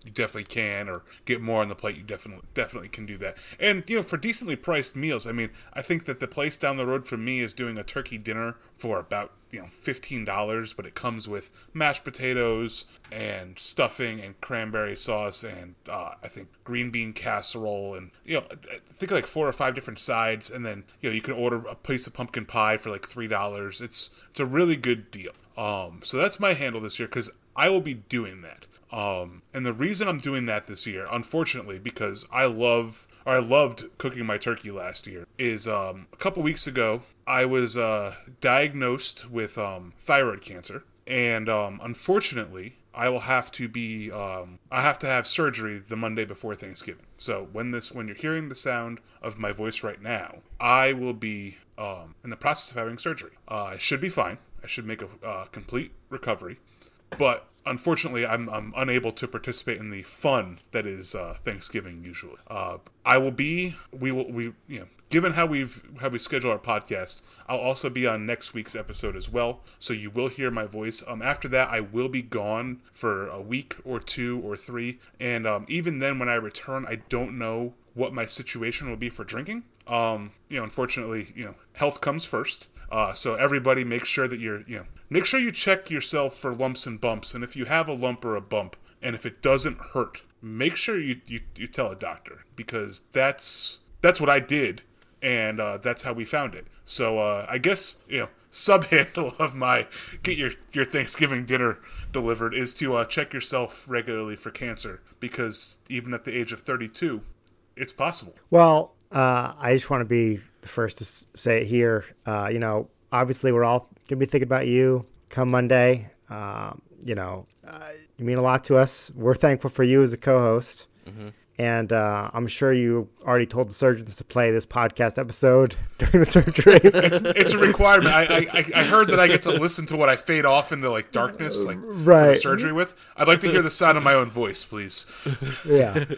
you definitely can, or get more on the plate. You definitely definitely can do that. And you know, for decently priced meals, I mean, I think that the place down the road from me is doing a turkey dinner for about you know fifteen dollars, but it comes with mashed potatoes and stuffing and cranberry sauce and uh, I think green bean casserole and you know I think like four or five different sides, and then you know you can order a piece of pumpkin pie for like three dollars. It's it's a really good deal. Um, so that's my handle this year because I will be doing that. Um, and the reason I'm doing that this year, unfortunately, because I love or I loved cooking my turkey last year, is um, a couple weeks ago I was uh, diagnosed with um, thyroid cancer, and um, unfortunately I will have to be um, I have to have surgery the Monday before Thanksgiving. So when this when you're hearing the sound of my voice right now, I will be um, in the process of having surgery. Uh, I should be fine. I should make a uh, complete recovery. But unfortunately, I'm, I'm unable to participate in the fun that is uh, Thanksgiving usually. Uh, I will be. We will. We you know. Given how we've how we schedule our podcast, I'll also be on next week's episode as well. So you will hear my voice. Um, after that, I will be gone for a week or two or three, and um, even then, when I return, I don't know what my situation will be for drinking. Um, you know, unfortunately, you know, health comes first. Uh, so everybody, make sure that you're, you know, make sure you check yourself for lumps and bumps. And if you have a lump or a bump, and if it doesn't hurt, make sure you you, you tell a doctor because that's that's what I did, and uh, that's how we found it. So uh, I guess you know sub handle of my get your your Thanksgiving dinner delivered is to uh, check yourself regularly for cancer because even at the age of 32, it's possible. Well, uh, I just want to be the first to say it here. Uh, you know, obviously, we're all going to be thinking about you come Monday. Um, you know, uh, you mean a lot to us. We're thankful for you as a co host. And uh, I'm sure you already told the surgeons to play this podcast episode during the surgery. it's a requirement. I, I I heard that I get to listen to what I fade off into like darkness, like for the Right. surgery with. I'd like to hear the sound of my own voice, please. yeah.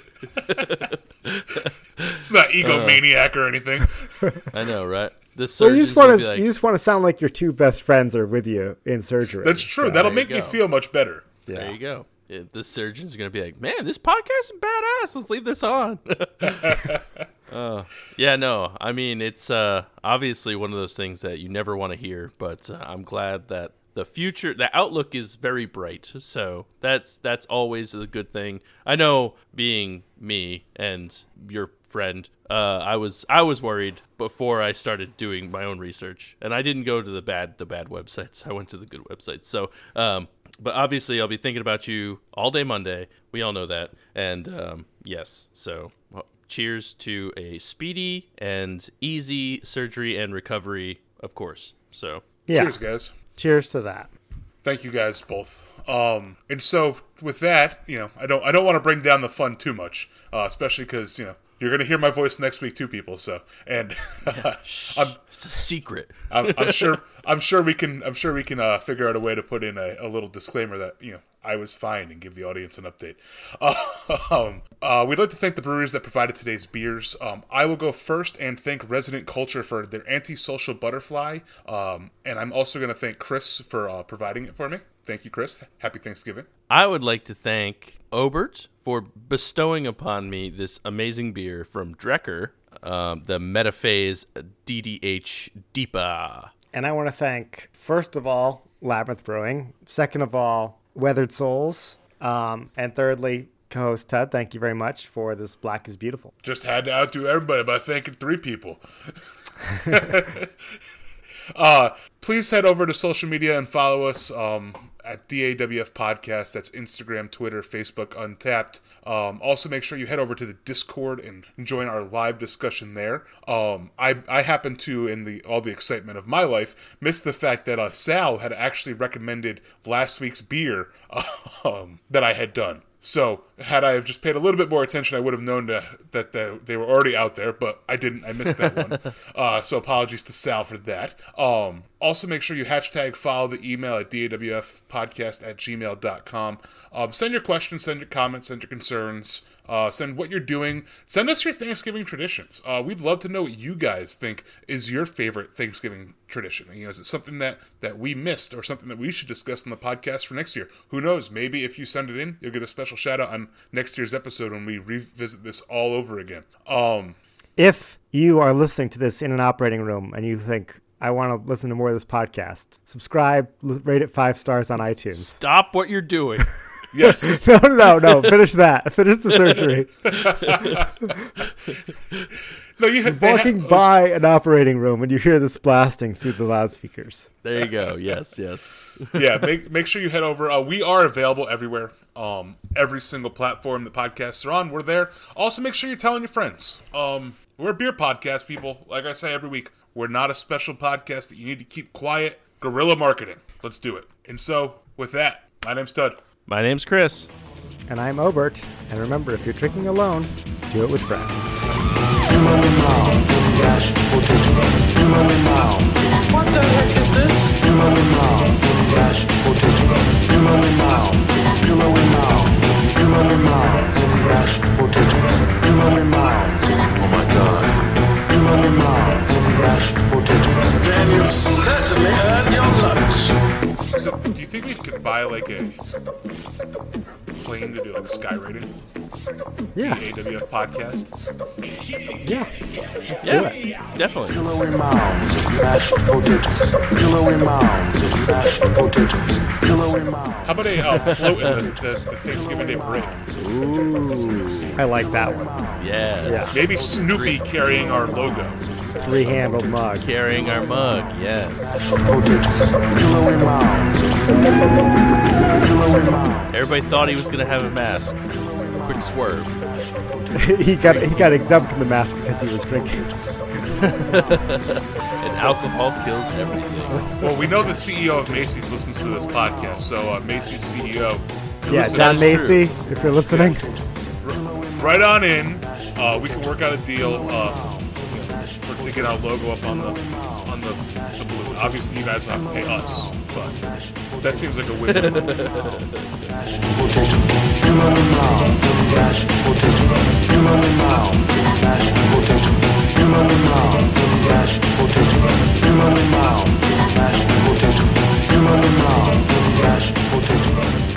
It's not egomaniac or anything. I know, right? The Well, you just want gonna like, you just want to sound like your two best friends are with you in surgery. That's true. So, That'll make you me feel much better. yeah. There you go. Yeah, the surgeon's gonna be like, "Man, this podcast is badass. Let's leave this on." uh, yeah, no, I mean it's uh, obviously one of those things that you never want to hear, but uh, I'm glad that the future, the outlook is very bright. So that's that's always a good thing. I know, being me and your friend, uh, I was I was worried before I started doing my own research, and I didn't go to the bad the bad websites. I went to the good websites. So, um, but obviously, I'll be thinking about you all day Monday. We all know that, and um, yes. So, well, cheers to a speedy and easy surgery and recovery, of course. So, Yeah. Cheers, guys. Cheers to that. Thank you guys both. Um, and so with that, you know, I don't I don't want to bring down the fun too much, uh, especially because you know you're gonna hear my voice next week too, people. So and I'm it's a secret. I'm, I'm sure I'm sure we can I'm sure we can uh, figure out a way to put in a, a little disclaimer that you know I was fine and give the audience an update. um, uh, we'd like to thank the breweries that provided today's beers. Um, I will go first and thank Resident Culture for their antisocial butterfly, um, and I'm also going to thank Chris for uh, providing it for me. Thank you, Chris. Happy Thanksgiving. I would like to thank Obert for bestowing upon me this amazing beer from Drekker, um, the Metaphase DDH DIPA. And I want to thank, first of all, Labyrinth Brewing. Second of all, Weathered Souls. Um, and thirdly, co host Ted, thank you very much for this Black is Beautiful. Just had to outdo everybody by thanking three people. uh, please head over to social media and follow us um, at DAWF Podcast. That's Instagram, Twitter, Facebook, Untappd. Um, also, make sure you head over to the Discord and join our live discussion there. Um, I, I happen to, in the all the excitement of my life, miss the fact that uh, Sal had actually recommended last week's beer um, that I had done. So, had I have just paid a little bit more attention, I would have known to, that the, they were already out there, but I didn't. I missed that one. Uh, so, apologies to Sal for that. Um, also, make sure you hashtag follow the email at dawfpodcast at gmail.com. Um, send your questions, send your comments, send your concerns, uh, send what you're doing. Send us your Thanksgiving traditions. Uh, we'd love to know what you guys think is your favorite Thanksgiving tradition. You know, is it something that, that we missed or something that we should discuss on the podcast for next year? Who knows? Maybe if you send it in, you'll get a special shout out on next year's episode when we revisit this all over again. Um, If you are listening to this in an operating room and you think, I want to listen to more of this podcast, subscribe, rate it five stars on iTunes. Stop what you're doing. yes. No, no, no. Finish that. Finish the surgery. no, you they ha- Walking by an operating room and you hear this blasting through the loudspeakers. there you go. Yes, yes. yeah, make make sure you head over. Uh, we are available everywhere. Um, every single platform that podcasts are on, we're there. Also, make sure you're telling your friends. Um, we're a beer podcast, people. Like I say every week, we're not a special podcast that you need to keep quiet. Guerrilla marketing. Let's do it. And so, with that, my name's Tud. My name's Chris. And I'm Obert. And remember, if you're drinking alone, do it with friends. Think we could buy like a plane to do like skywriting? Yeah, AWF podcast. yeah. Let's do it. definitely. Pillowy mounds of mashed potatoes. Pillowy mounds of mashed potatoes. Pillowy mounds. How about a uh, float in the, the, the Thanksgiving Day parade? Ooh. I like that one. Yes. Yeah. Maybe Snoopy carrying our logo. Three-handled mug. Carrying our mug. Yes. Potatoes. Pillowy mounds. Pillowy mounds. Everybody thought he was gonna have a mask. Quick swerve. he got he got exempt from the mask because he was drinking. And alcohol kills everything. Well, we know the CEO of Macy's listens to this podcast, so uh, Macy's CEO, Yeah, listening, John That is Macy, if you're listening. right on in. Uh, we can work out a deal uh, for to get our logo up on the on the, the balloon. Obviously, you guys have to pay us, but that seems like a win.